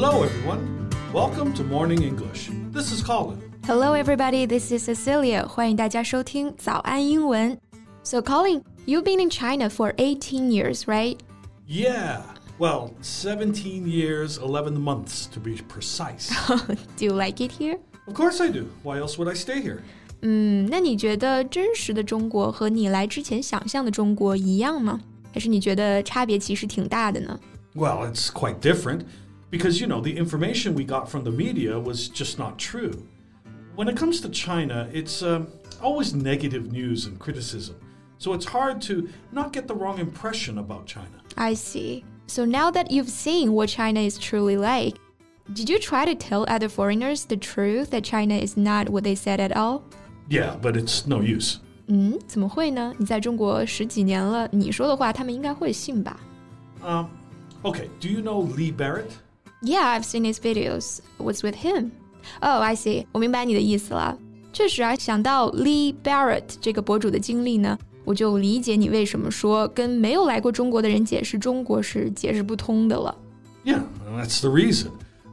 Hello, everyone. Welcome to Morning English. This is Colin. Hello, everybody. This is Cecilia. 欢迎大家收听早安英文。So, Colin, you've been in China for 18 years, right? Yeah. Well, 17 years, 11 months to be precise. Do you like it here? of course I do. Why else would I stay here? 嗯，那你觉得真实的中国和你来之前想象的中国一样吗？还是你觉得差别其实挺大的呢？ Well, it's quite different because, you know, the information we got from the media was just not true. When it comes to China, it's um, always negative news and criticism. So it's hard to not get the wrong impression about China. I see. So now that you've seen what China is truly like, did you try to tell other foreigners the truth that China is not what they said at all? Yeah, but it's no use. 嗯，怎么会呢？你在中国十几年了，你说的话他们应该会信吧 Um, okay, do you know Lee Barrett? ？Yeah, I've seen his videos. What's with him? Oh, I see. 我明白你的意思了。确实啊，想到 Lee Barrett 这个博主的经历呢，我就理解你为什么说跟没有来过中国的人解释中国是解释不通的了。 Yeah, that's the reason.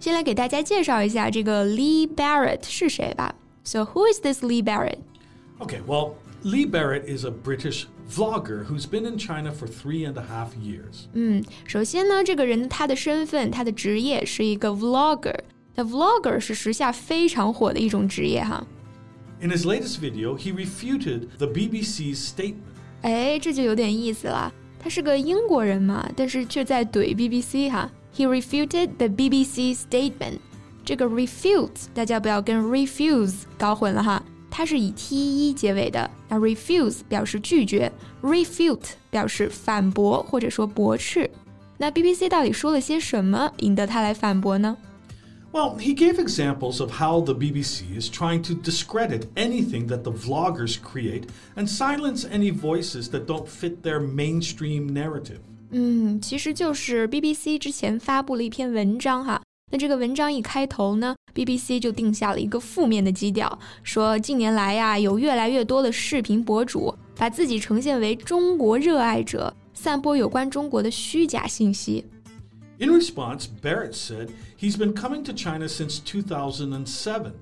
先来给大家介绍一下这个 Lee Barrett 是谁吧。So who is this Lee Barrett? Okay, well, Lee Barrett is a British vlogger who's been in China for three and a half years. 嗯，首先呢，这个人他的身份、他的职业是一个 vlogger。那 vlogger 是时下非常火的一种职业哈。 In his latest video, he refuted the BBC's statement. 哎，这就有点意思了。他是个英国人嘛，但是却在怼 BBC 哈。 He refuted the BBC statement。这个 refute 大家不要跟 refuse 搞混了哈，它是以 te 结尾的。那 refuse 表示拒绝，refute 表示反驳或者说驳斥。那 BBC 到底说了些什么，引得他来反驳呢？ Well, he gave examples of how the BBC is trying to discredit anything that the vloggers create and silence any voices that don't fit their mainstream narrative. 嗯，其实就是 BBC 之前发布了一篇文章哈。那这个文章一开头呢，BBC 就定下了一个负面的基调，说近年来呀，有越来越多的视频博主把自己呈现为中国热爱者，散播有关中国的虚假信息。 In response, Barrett said he's been coming to China since 2007.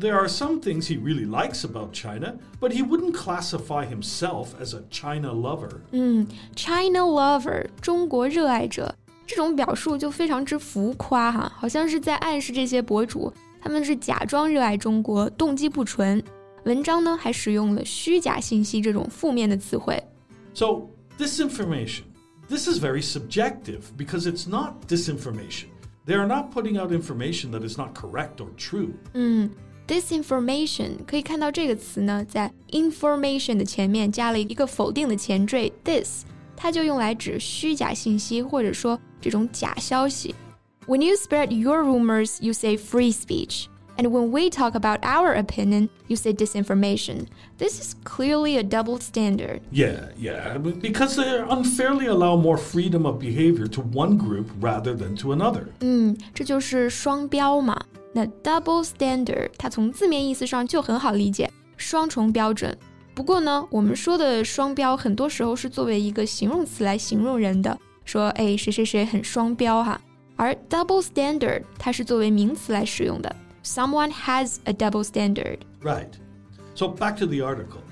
There are some things he really likes about China, but he wouldn't classify himself as a China lover. 嗯，China lover 中国热爱者这种表述就非常之浮夸哈，好像是在暗示这些博主他们是假装热爱中国，动机不纯。文章呢还使用了虚假信息这种负面的词汇。 So, disinformation. This is very subjective because it's not disinformation. They are not putting out information that is not correct or true. 嗯 ，disinformation 可以看到这个词呢，在 information 的前面加了一个否定的前缀 this，它就用来指虚假信息或者说这种假消息。When you spread your rumors, you say free speech. And when we talk about our opinion, you say disinformation. This is clearly a double standard. Yeah, yeah, because they unfairly allow more freedom of behavior to one group rather than to another. 嗯，这就是双标嘛。 那 double standard 它从字面意思上就很好理解，双重标准。不过呢，我们说的双标很多时候是作为一个形容词来形容人的，说哎谁谁谁很双标哈。而 double standard 它是作为名词来使用的，someone has a double standard。 Right. So back to the article.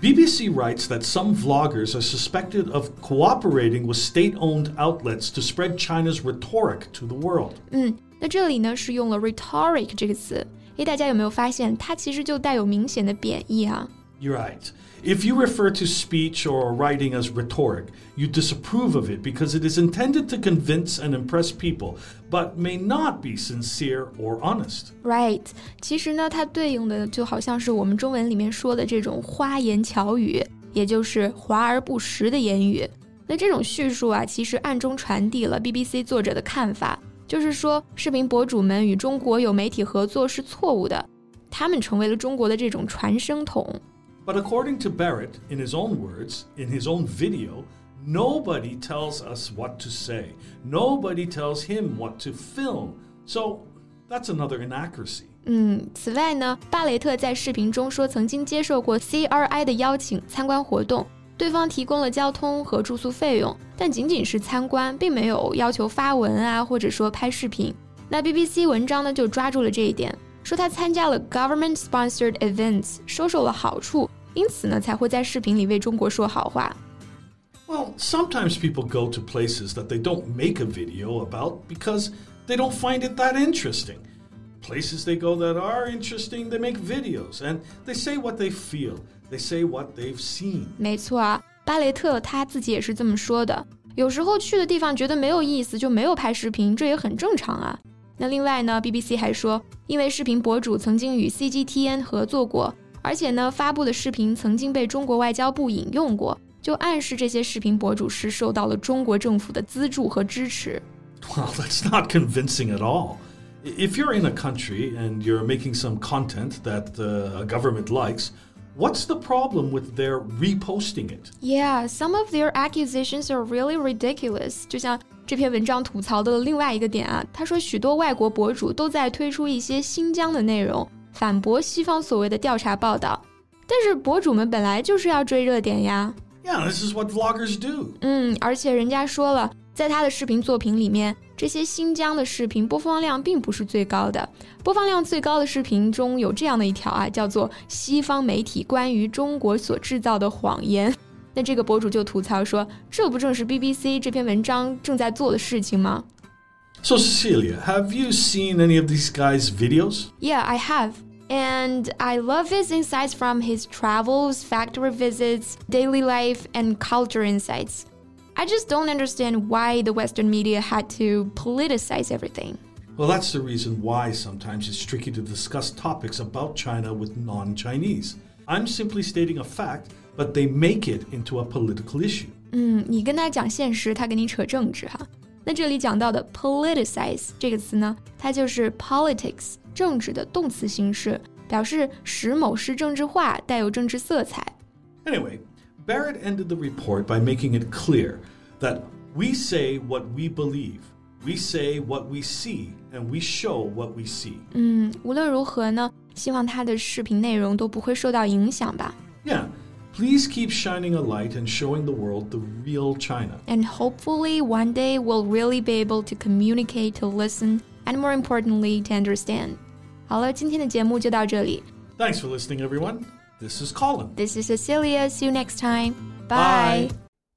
BBC writes that some vloggers are suspected of cooperating with state owned outlets to spread China's rhetoric to the world. 嗯， 那这里呢是用了 rhetoric 这个词，诶，大家有没有发现它其实就带有明显的贬义啊？ You're right. If you refer to speech or writing as rhetoric, you disapprove of it because it is intended to convince and impress people, but may not be sincere or honest. Right，其实呢，它对应的就好像是我们中文里面说的这种花言巧语，也就是华而不实的言语。 那这种叙述啊，其实暗中传递了 BBC 作者的看法， 就是说视频博主们与中国有媒体合作是错误的，他们成为了中国的这种传声筒。But according to Barrett, in his own words, in his own video, nobody tells us what to say. Nobody tells him what to film. So that's another inaccuracy. 嗯，此外呢，巴雷特在视频中说曾经接受过 CRI 的邀请参观活动， 对方提供了交通和住宿费用，但仅仅是参观，并没有要求发文啊，或者说拍视频。那 BBC 文章呢就抓住了这一点，说他参加了 government-sponsored events，收受了好处，因此呢才会在视频里为中国说好话。Well, sometimes people go to places that they don't make a video about because they don't find it that interesting. Places they go that are interesting, they make videos and they say what they feel. They say what they've seen. 没错啊，巴雷特他自己也是这么说的。有时候去的地方觉得没有意思，就没有拍视频，这也很正常啊。那另外呢，BBC 还说，因为视频博主曾经与 CGTN 合作过，而且呢，发布的视频曾经被中国外交部引用过，就暗示这些视频博主是受到了中国政府的资助和支持。Well, that's not convincing at all. If you're in a country and you're making some content that uh, a government likes, What's the problem with their reposting it? Yeah, some of their accusations are really ridiculous. 就像这篇文章吐槽的另外一个点啊，他说许多外国博主都在推出一些新疆的内容，反驳西方所谓的调查报道。但是博主们本来就是要追热点呀。Yeah, this is what vloggers do. 嗯，而且人家说了，在他的视频作品里面， 这些新疆的视频播放量并不是最高的。播放量最高的视频中有这样的一条啊，叫做“西方媒体关于中国所制造的谎言”。那这个博主就吐槽说：“这不正是 BBC 这篇文章正在做的事情吗？” So Cecilia, have you seen any of these guys' videos? Yeah, I have. And I love his insights from his travels, factory visits, daily life, and culture insights. I just don't understand why the Western media had to politicize everything. Well, that's the reason why sometimes it's tricky to discuss topics about China with non Chinese. I'm simply stating a fact, but they make it into a political issue. 嗯，你跟他讲现实，他跟你扯政治哈。那这里讲到的 politicize 这个词呢，它就是 politics 政治的动词形式，表示使某事政治化，带有政治色彩。Anyway, Barrett ended the report by making it clear that we say what we believe, we say what we see, and we show what we see. 嗯，无论如何呢，希望他的视频内容都不会受到影响吧。Yeah. Please keep shining a light and showing the world the real China. And hopefully, one day we'll really be able to communicate, to listen, and more importantly, to understand. 好了，今天的节目就到这里。Thanks for listening, everyone. This is Colin. This is Cecilia. See you next time. Bye. Bye.